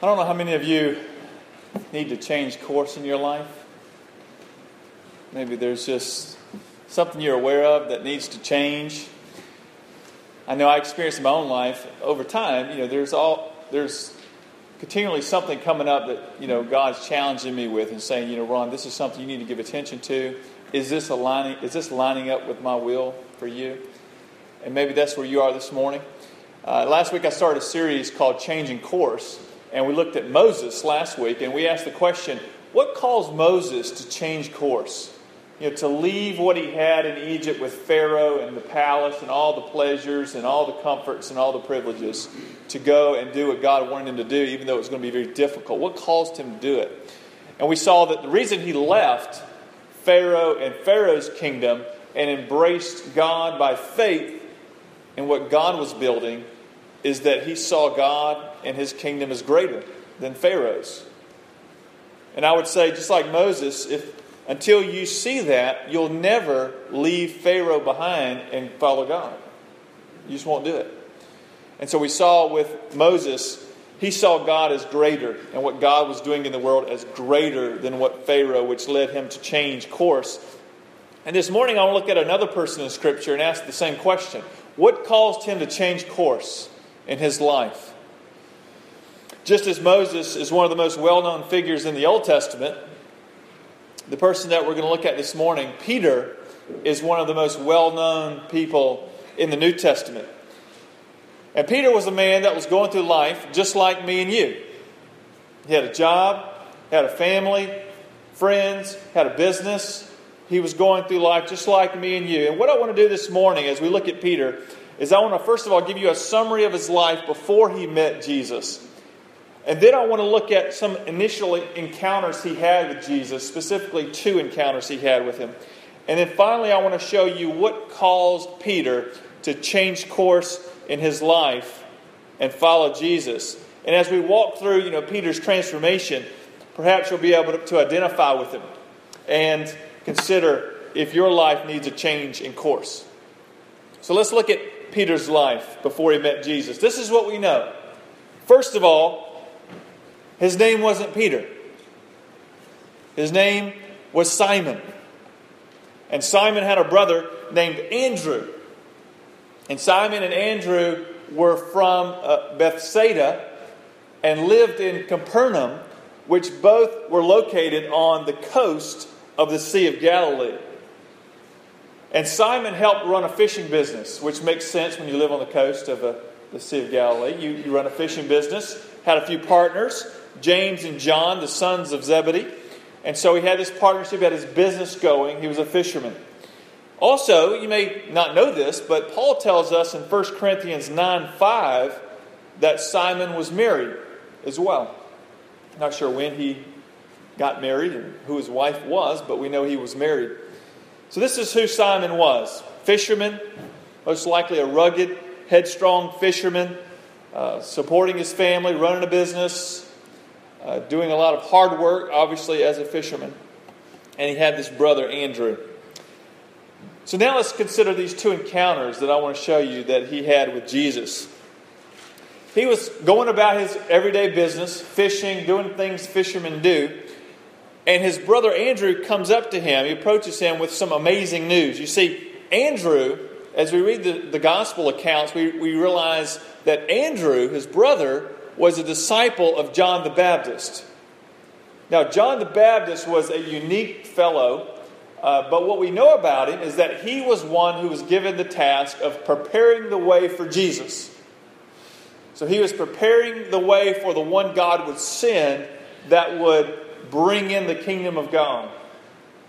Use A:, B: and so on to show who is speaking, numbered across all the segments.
A: I don't know how many of you need to change course in your life. Maybe there's just something you're aware of that needs to change. I know I experienced in my own life over time, you know, there's all there's continually something coming up that, you know, God's challenging me with and saying, you know, Ron, this is something you need to give attention to. Is this aligning is this lining up with my will for you? And maybe that's where you are this morning. Uh, last week I started a series called Changing Course. And we looked at Moses last week, and we asked the question what caused Moses to change course? You know, to leave what he had in Egypt with Pharaoh and the palace and all the pleasures and all the comforts and all the privileges to go and do what God wanted him to do, even though it was going to be very difficult. What caused him to do it? And we saw that the reason he left Pharaoh and Pharaoh's kingdom and embraced God by faith in what God was building is that he saw God and his kingdom is greater than Pharaoh's. And I would say, just like Moses, if until you see that, you'll never leave Pharaoh behind and follow God. You just won't do it. And so we saw with Moses, he saw God as greater and what God was doing in the world as greater than what Pharaoh, which led him to change course. And this morning, I want to look at another person in Scripture and ask the same question What caused him to change course? in his life. Just as Moses is one of the most well known figures in the Old Testament, the person that we're going to look at this morning, Peter, is one of the most well known people in the New Testament. And Peter was a man that was going through life just like me and you. He had a job, had a family, friends, had a business. He was going through life just like me and you. And what I want to do this morning as we look at Peter is I want to first of all give you a summary of his life before he met Jesus. And then I want to look at some initial encounters he had with Jesus, specifically two encounters he had with him. And then finally, I want to show you what caused Peter to change course in his life and follow Jesus. And as we walk through, you know, Peter's transformation, perhaps you'll be able to, to identify with him and consider if your life needs a change in course. So let's look at Peter's life before he met Jesus. This is what we know. First of all, his name wasn't Peter, his name was Simon. And Simon had a brother named Andrew. And Simon and Andrew were from uh, Bethsaida and lived in Capernaum, which both were located on the coast of the Sea of Galilee. And Simon helped run a fishing business, which makes sense when you live on the coast of uh, the Sea of Galilee. You, you run a fishing business, had a few partners, James and John, the sons of Zebedee. And so he had this partnership, had his business going. He was a fisherman. Also, you may not know this, but Paul tells us in 1 Corinthians 9 5 that Simon was married as well. Not sure when he got married and who his wife was, but we know he was married. So, this is who Simon was fisherman, most likely a rugged, headstrong fisherman, uh, supporting his family, running a business, uh, doing a lot of hard work, obviously, as a fisherman. And he had this brother, Andrew. So, now let's consider these two encounters that I want to show you that he had with Jesus. He was going about his everyday business, fishing, doing things fishermen do. And his brother Andrew comes up to him. He approaches him with some amazing news. You see, Andrew, as we read the, the gospel accounts, we, we realize that Andrew, his brother, was a disciple of John the Baptist. Now, John the Baptist was a unique fellow, uh, but what we know about him is that he was one who was given the task of preparing the way for Jesus. So he was preparing the way for the one God would send that would bring in the kingdom of God,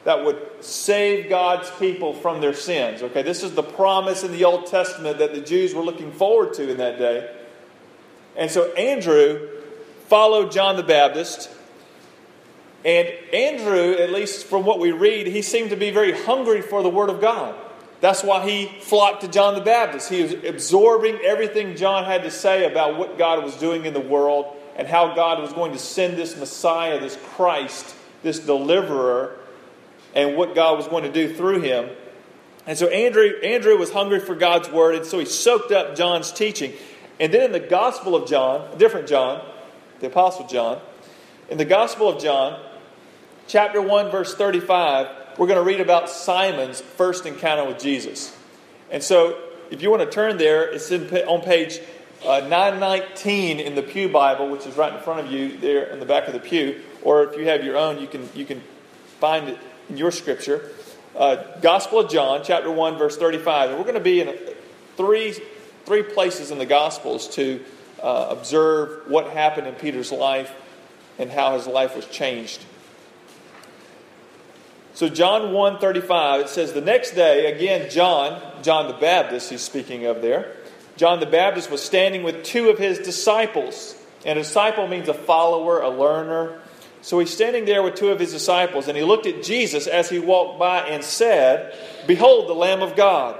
A: that would save God's people from their sins. Okay, this is the promise in the Old Testament that the Jews were looking forward to in that day. And so Andrew followed John the Baptist. And Andrew, at least from what we read, he seemed to be very hungry for the Word of God. That's why he flocked to John the Baptist. He was absorbing everything John had to say about what God was doing in the world and how God was going to send this Messiah, this Christ, this deliverer, and what God was going to do through him. And so Andrew, Andrew was hungry for God's word, and so he soaked up John's teaching. And then in the Gospel of John, a different John, the Apostle John. In the Gospel of John, chapter 1, verse 35, we're going to read about Simon's first encounter with Jesus. And so, if you want to turn there, it's in, on page uh, 919 in the Pew Bible, which is right in front of you there in the back of the pew. Or if you have your own, you can, you can find it in your scripture. Uh, Gospel of John, chapter 1, verse 35. And we're going to be in a, three, three places in the Gospels to uh, observe what happened in Peter's life and how his life was changed. So John 1:35 it says the next day again John John the Baptist he's speaking of there John the Baptist was standing with two of his disciples. And a disciple means a follower a learner. So he's standing there with two of his disciples and he looked at Jesus as he walked by and said behold the lamb of God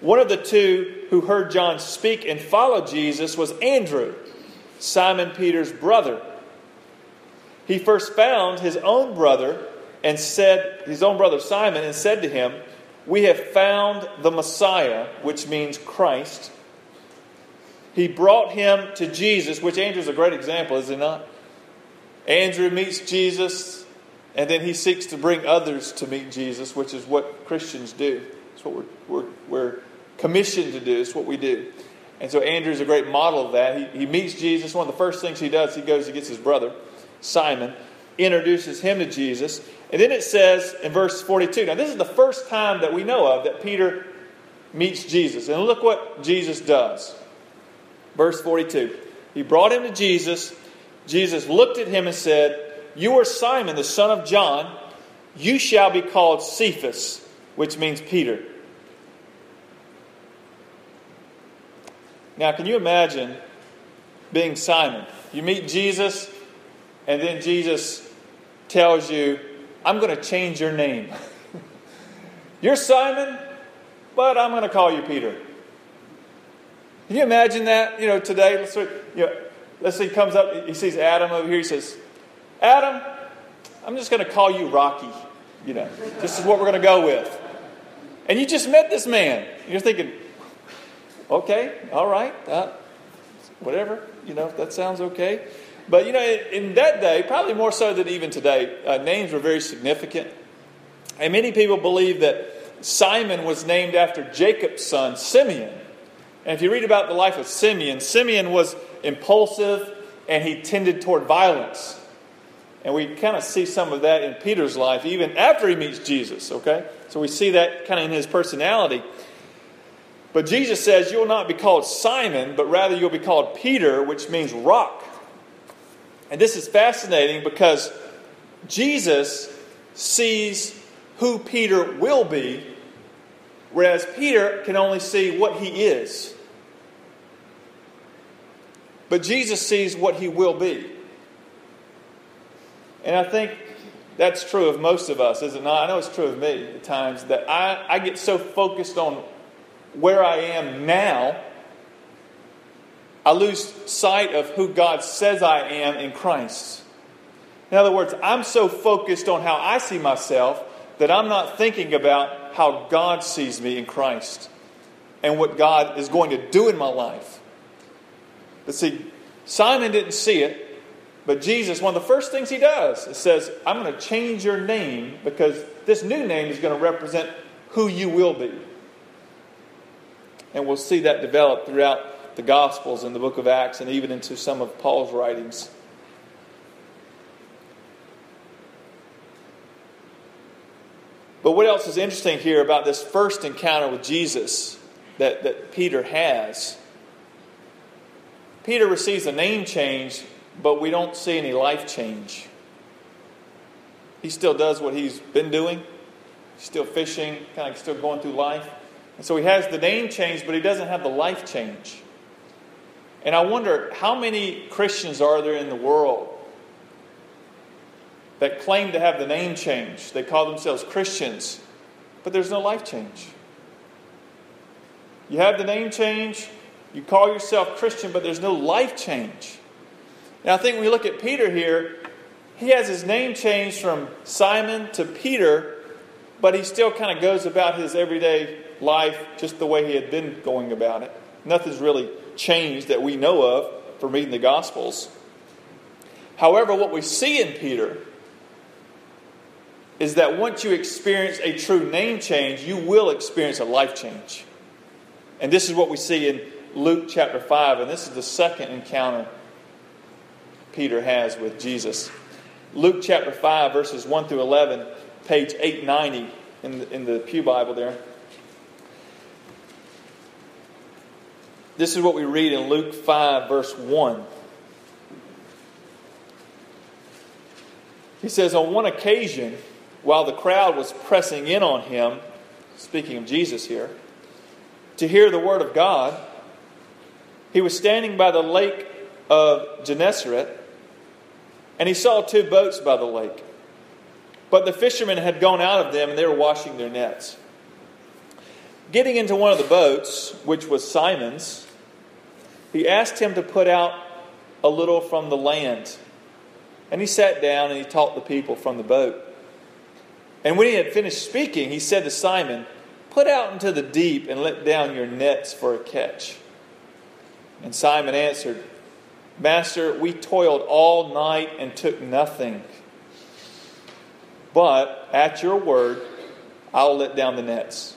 A: One of the two who heard John speak and followed Jesus was Andrew, Simon Peter's brother. He first found his own brother and said, his own brother Simon, and said to him, we have found the Messiah, which means Christ. He brought him to Jesus, which Andrew's a great example, is he not? Andrew meets Jesus, and then he seeks to bring others to meet Jesus, which is what Christians do. It's what we're, we're, we're commissioned to do, it's what we do. And so Andrew is a great model of that. He, he meets Jesus. One of the first things he does, he goes, he gets his brother, Simon, introduces him to Jesus. And then it says in verse 42 now, this is the first time that we know of that Peter meets Jesus. And look what Jesus does. Verse 42 He brought him to Jesus. Jesus looked at him and said, You are Simon, the son of John. You shall be called Cephas, which means Peter. Now, can you imagine being Simon? You meet Jesus, and then Jesus tells you, I'm going to change your name. You're Simon, but I'm going to call you Peter. Can you imagine that? You know, today, let's, you know, let's say he comes up, he sees Adam over here, he says, Adam, I'm just going to call you Rocky. You know, this is what we're going to go with. And you just met this man. You're thinking, okay, all right, uh, whatever, you know, that sounds okay. But you know, in that day, probably more so than even today, uh, names were very significant. And many people believe that Simon was named after Jacob's son, Simeon. And if you read about the life of Simeon, Simeon was impulsive and he tended toward violence. And we kind of see some of that in Peter's life, even after he meets Jesus, okay? So we see that kind of in his personality. But Jesus says, You'll not be called Simon, but rather you'll be called Peter, which means rock. And this is fascinating because Jesus sees who Peter will be, whereas Peter can only see what he is. But Jesus sees what he will be. And I think that's true of most of us, is it not? I know it's true of me at times that I, I get so focused on where I am now I lose sight of who God says I am in Christ. In other words, I'm so focused on how I see myself that I'm not thinking about how God sees me in Christ and what God is going to do in my life. But see, Simon didn't see it, but Jesus, one of the first things he does, it says, I'm going to change your name because this new name is going to represent who you will be. And we'll see that develop throughout the Gospels and the book of Acts and even into some of Paul's writings. But what else is interesting here about this first encounter with Jesus that, that Peter has? Peter receives a name change, but we don't see any life change. He still does what he's been doing, still fishing, kind of still going through life. And so he has the name change, but he doesn't have the life change. And I wonder how many Christians are there in the world that claim to have the name change. They call themselves Christians, but there's no life change. You have the name change, you call yourself Christian, but there's no life change. Now, I think when we look at Peter here, he has his name changed from Simon to Peter, but he still kind of goes about his everyday life just the way he had been going about it. Nothing's really changed that we know of from reading the Gospels. However, what we see in Peter is that once you experience a true name change, you will experience a life change. And this is what we see in Luke chapter 5, and this is the second encounter Peter has with Jesus. Luke chapter 5, verses 1 through 11, page 890 in the, in the Pew Bible there. This is what we read in Luke 5, verse 1. He says, On one occasion, while the crowd was pressing in on him, speaking of Jesus here, to hear the word of God, he was standing by the lake of Gennesaret, and he saw two boats by the lake. But the fishermen had gone out of them, and they were washing their nets. Getting into one of the boats, which was Simon's, he asked him to put out a little from the land. And he sat down and he taught the people from the boat. And when he had finished speaking, he said to Simon, Put out into the deep and let down your nets for a catch. And Simon answered, Master, we toiled all night and took nothing. But at your word, I'll let down the nets.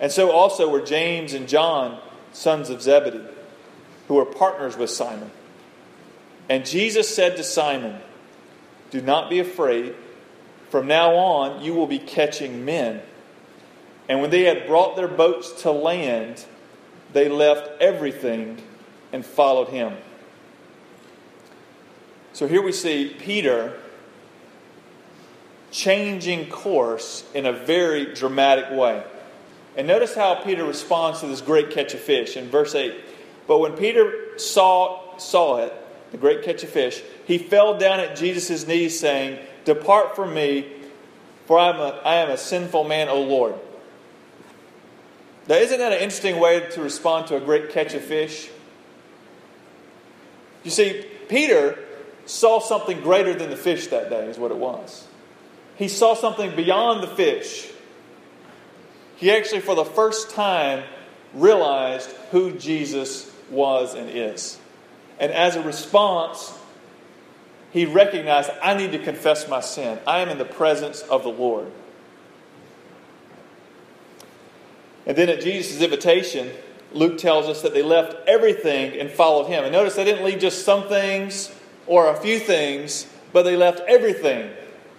A: And so also were James and John, sons of Zebedee, who were partners with Simon. And Jesus said to Simon, Do not be afraid. From now on, you will be catching men. And when they had brought their boats to land, they left everything and followed him. So here we see Peter changing course in a very dramatic way. And notice how Peter responds to this great catch of fish in verse 8. But when Peter saw, saw it, the great catch of fish, he fell down at Jesus' knees, saying, Depart from me, for I am a, I am a sinful man, O Lord. Now, isn't that an interesting way to respond to a great catch of fish? You see, Peter saw something greater than the fish that day, is what it was. He saw something beyond the fish. He actually, for the first time, realized who Jesus was and is. And as a response, he recognized, I need to confess my sin. I am in the presence of the Lord. And then at Jesus' invitation, Luke tells us that they left everything and followed him. And notice they didn't leave just some things or a few things, but they left everything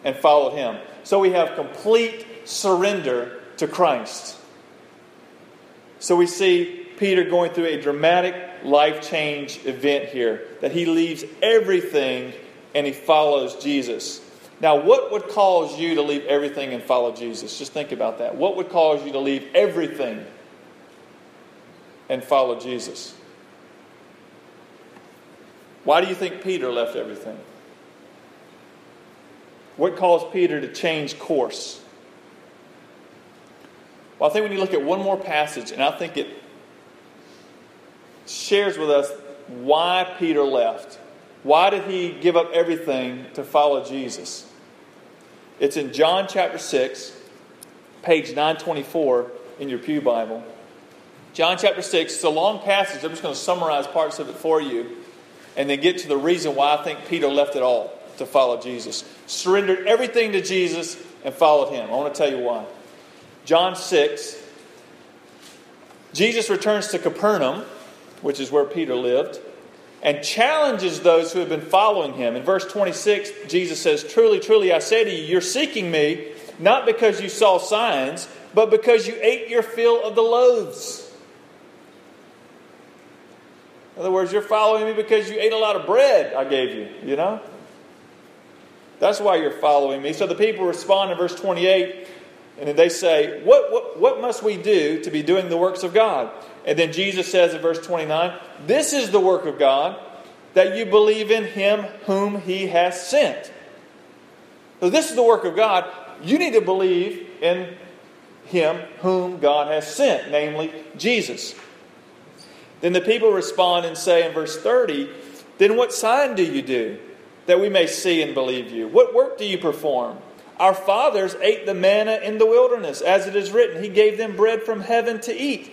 A: and followed him. So we have complete surrender to Christ. So we see Peter going through a dramatic life change event here, that he leaves everything and he follows Jesus. Now, what would cause you to leave everything and follow Jesus? Just think about that. What would cause you to leave everything and follow Jesus? Why do you think Peter left everything? What caused Peter to change course? Well, I think when you look at one more passage, and I think it shares with us why Peter left. Why did he give up everything to follow Jesus? It's in John chapter 6, page 924 in your Pew Bible. John chapter 6, it's a long passage. I'm just going to summarize parts of it for you and then get to the reason why I think Peter left it all to follow Jesus. Surrendered everything to Jesus and followed him. I want to tell you why. John 6, Jesus returns to Capernaum, which is where Peter lived. and challenges those who have been following him. In verse 26, Jesus says, Truly, truly, I say to you, you're seeking me not because you saw signs, but because you ate your fill of the loaves. In other words, you're following me because you ate a lot of bread I gave you, you know? That's why you're following me. So the people respond in verse 28, and then they say, what, what, what must we do to be doing the works of God? And then Jesus says in verse 29, This is the work of God, that you believe in him whom he has sent. So this is the work of God. You need to believe in him whom God has sent, namely Jesus. Then the people respond and say in verse 30, Then what sign do you do that we may see and believe you? What work do you perform? Our fathers ate the manna in the wilderness, as it is written, He gave them bread from heaven to eat.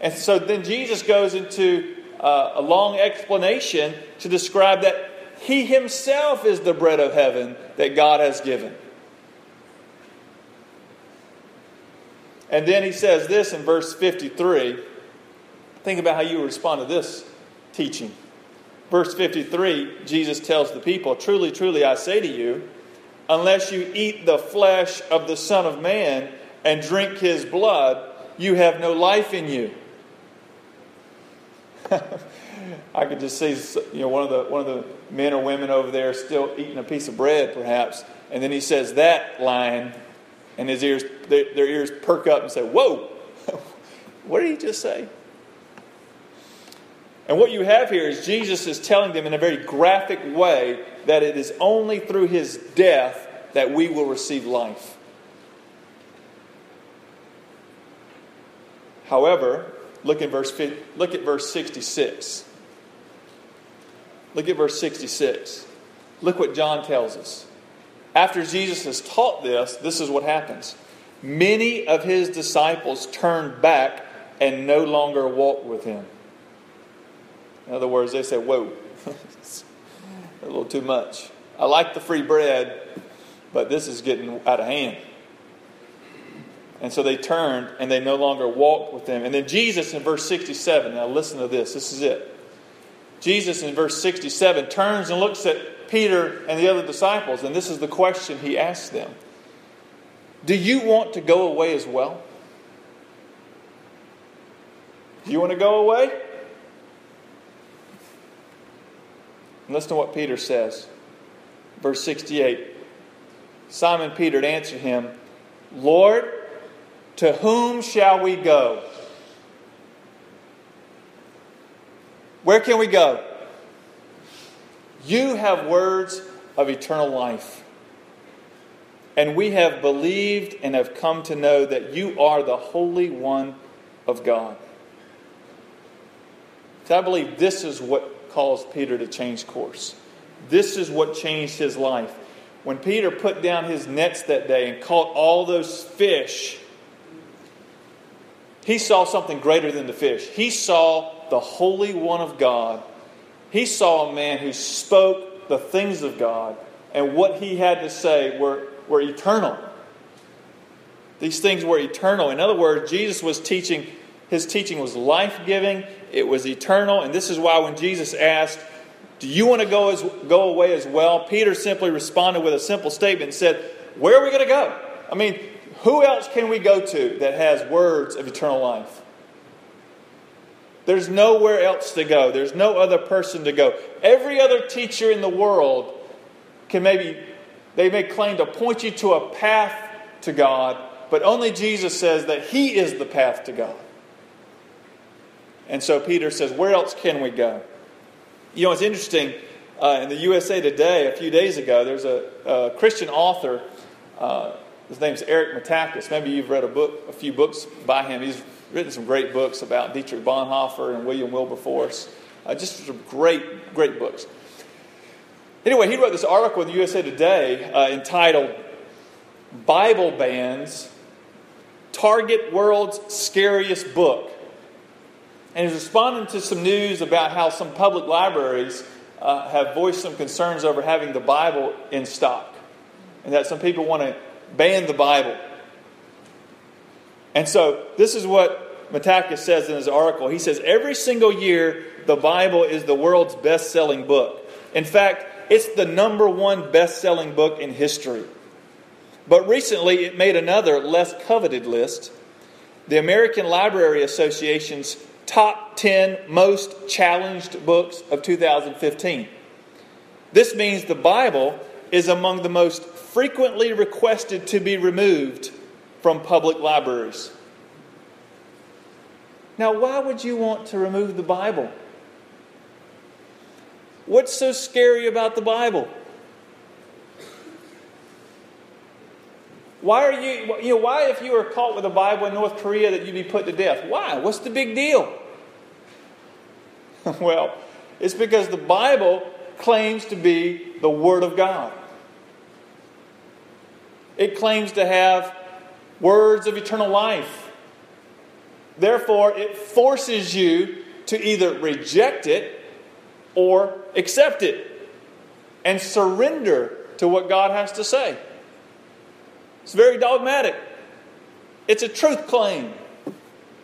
A: And so then Jesus goes into uh, a long explanation to describe that He Himself is the bread of heaven that God has given. And then He says this in verse 53. Think about how you respond to this teaching. Verse 53, Jesus tells the people, Truly, truly, I say to you, unless you eat the flesh of the Son of Man and drink his blood, you have no life in you. I could just see you know, one, of the, one of the men or women over there still eating a piece of bread, perhaps, and then he says that line, and his ears, their, their ears perk up and say, Whoa, what did he just say? And what you have here is Jesus is telling them in a very graphic way that it is only through his death that we will receive life. However, look at verse look at verse 66. Look at verse 66. Look what John tells us. After Jesus has taught this, this is what happens. Many of his disciples turned back and no longer walked with him. In other words, they said, Whoa, a little too much. I like the free bread, but this is getting out of hand. And so they turned and they no longer walked with them. And then Jesus in verse 67, now listen to this, this is it. Jesus in verse 67 turns and looks at Peter and the other disciples, and this is the question he asks them Do you want to go away as well? Do you want to go away? Listen to what Peter says. Verse 68 Simon Peter answered him, Lord, to whom shall we go? Where can we go? You have words of eternal life. And we have believed and have come to know that you are the Holy One of God. So I believe this is what caused Peter to change course. This is what changed his life. When Peter put down his nets that day and caught all those fish, he saw something greater than the fish. He saw the Holy One of God. He saw a man who spoke the things of God, and what he had to say were, were eternal. These things were eternal. In other words, Jesus was teaching, his teaching was life giving, it was eternal. And this is why when Jesus asked, Do you want to go, as, go away as well? Peter simply responded with a simple statement and said, Where are we going to go? I mean, who else can we go to that has words of eternal life? There's nowhere else to go. There's no other person to go. Every other teacher in the world can maybe, they may claim to point you to a path to God, but only Jesus says that He is the path to God. And so Peter says, Where else can we go? You know, it's interesting. Uh, in the USA Today, a few days ago, there's a, a Christian author. Uh, his name's Eric Metaxas. Maybe you've read a book, a few books by him. He's written some great books about Dietrich Bonhoeffer and William Wilberforce. Uh, just some great, great books. Anyway, he wrote this article in the USA Today uh, entitled Bible Bans Target World's Scariest Book and he's responding to some news about how some public libraries uh, have voiced some concerns over having the Bible in stock, and that some people want to ban the Bible. And so, this is what Metaxas says in his article. He says, Every single year, the Bible is the world's best selling book. In fact, it's the number one best selling book in history. But recently, it made another less coveted list the American Library Association's top 10 most challenged books of 2015. This means the Bible is among the most frequently requested to be removed from public libraries. Now, why would you want to remove the Bible? What's so scary about the Bible? Why are you, you know, why if you were caught with a Bible in North Korea that you'd be put to death? Why? What's the big deal? well, it's because the Bible claims to be the Word of God. It claims to have words of eternal life. Therefore, it forces you to either reject it or accept it and surrender to what God has to say. It's very dogmatic. It's a truth claim.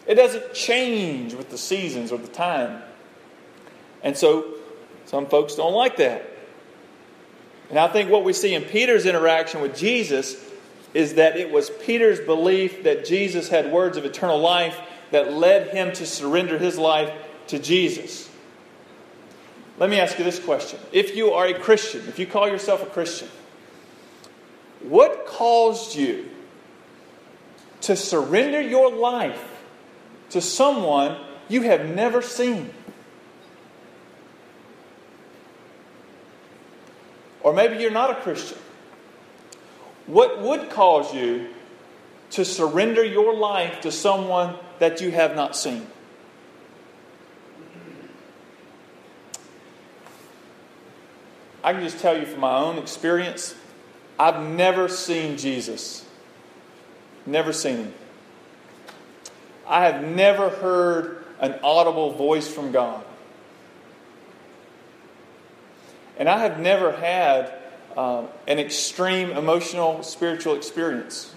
A: It doesn't change with the seasons or the time. And so some folks don't like that. And I think what we see in Peter's interaction with Jesus is that it was Peter's belief that Jesus had words of eternal life that led him to surrender his life to Jesus. Let me ask you this question. If you are a Christian, if you call yourself a Christian, what caused you to surrender your life to someone you have never seen? Or maybe you're not a Christian. What would cause you to surrender your life to someone that you have not seen? I can just tell you from my own experience, I've never seen Jesus. Never seen him. I have never heard an audible voice from God. And I have never had uh, an extreme emotional, spiritual experience.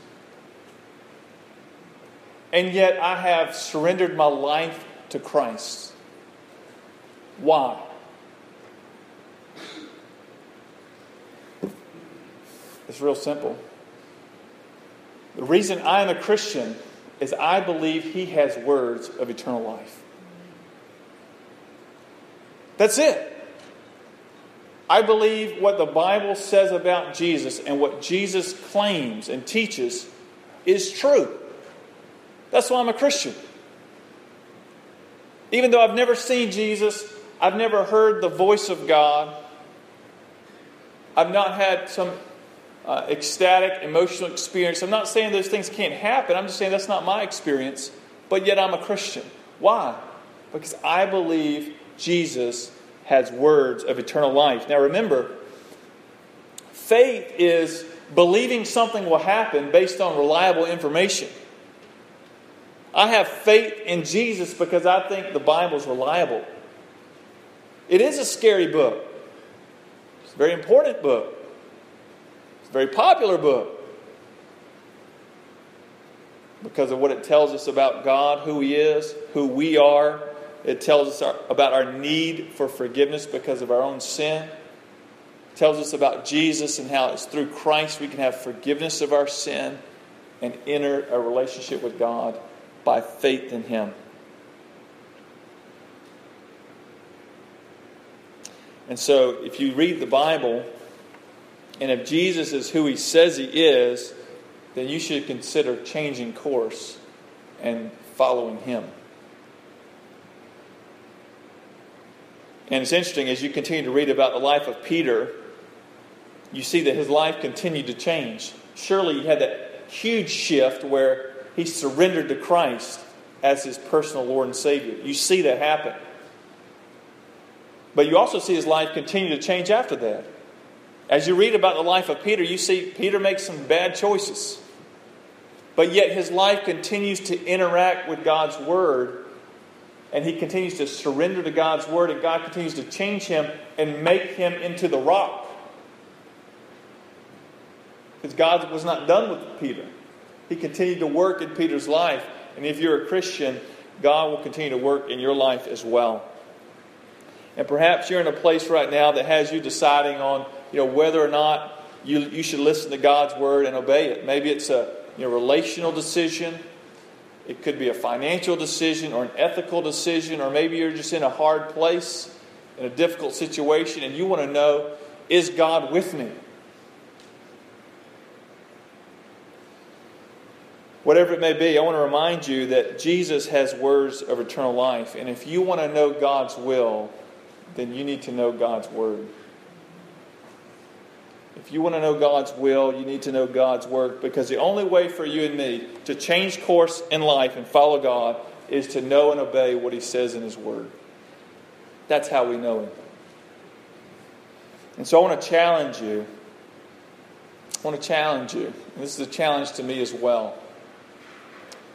A: And yet I have surrendered my life to Christ. Why? It's real simple. The reason I'm a Christian is I believe He has words of eternal life. That's it. I believe what the Bible says about Jesus and what Jesus claims and teaches is true. That's why I'm a Christian. Even though I've never seen Jesus, I've never heard the voice of God, I've not had some uh, ecstatic, emotional experience. I'm not saying those things can't happen. I'm just saying that's not my experience. But yet I'm a Christian. Why? Because I believe Jesus has words of eternal life. Now remember, faith is believing something will happen based on reliable information. I have faith in Jesus because I think the Bible is reliable. It is a scary book. It's a very important book very popular book because of what it tells us about God, who He is, who we are. It tells us our, about our need for forgiveness because of our own sin. It tells us about Jesus and how it's through Christ we can have forgiveness of our sin and enter a relationship with God by faith in Him. And so, if you read the Bible, and if Jesus is who he says he is, then you should consider changing course and following him. And it's interesting, as you continue to read about the life of Peter, you see that his life continued to change. Surely he had that huge shift where he surrendered to Christ as his personal Lord and Savior. You see that happen. But you also see his life continue to change after that. As you read about the life of Peter, you see Peter makes some bad choices. But yet his life continues to interact with God's Word, and he continues to surrender to God's Word, and God continues to change him and make him into the rock. Because God was not done with Peter. He continued to work in Peter's life. And if you're a Christian, God will continue to work in your life as well. And perhaps you're in a place right now that has you deciding on, you know, whether or not you, you should listen to God's word and obey it. Maybe it's a you know, relational decision. It could be a financial decision or an ethical decision, or maybe you're just in a hard place, in a difficult situation, and you want to know, is God with me? Whatever it may be, I want to remind you that Jesus has words of eternal life. And if you want to know God's will, then you need to know God's word. If you want to know God's will, you need to know God's word because the only way for you and me to change course in life and follow God is to know and obey what He says in His word. That's how we know Him. And so I want to challenge you. I want to challenge you. And this is a challenge to me as well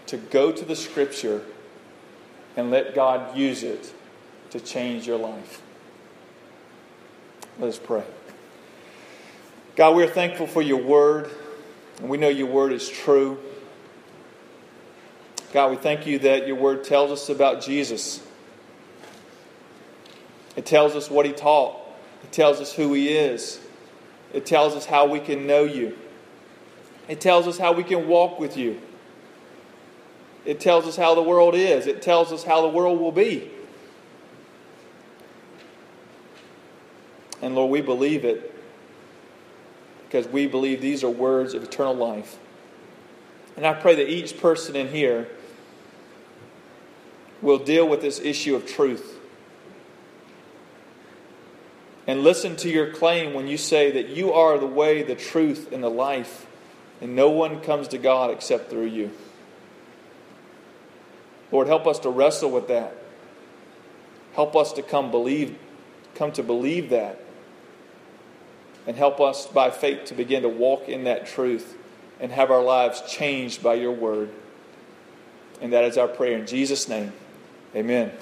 A: to go to the scripture and let God use it to change your life. Let us pray. God, we're thankful for your word, and we know your word is true. God, we thank you that your word tells us about Jesus. It tells us what he taught, it tells us who he is, it tells us how we can know you, it tells us how we can walk with you. It tells us how the world is. It tells us how the world will be. And Lord, we believe it because we believe these are words of eternal life. And I pray that each person in here will deal with this issue of truth. And listen to your claim when you say that you are the way, the truth, and the life, and no one comes to God except through you. Lord, help us to wrestle with that. Help us to come believe, come to believe that. And help us by faith to begin to walk in that truth and have our lives changed by your word. And that is our prayer in Jesus' name. Amen.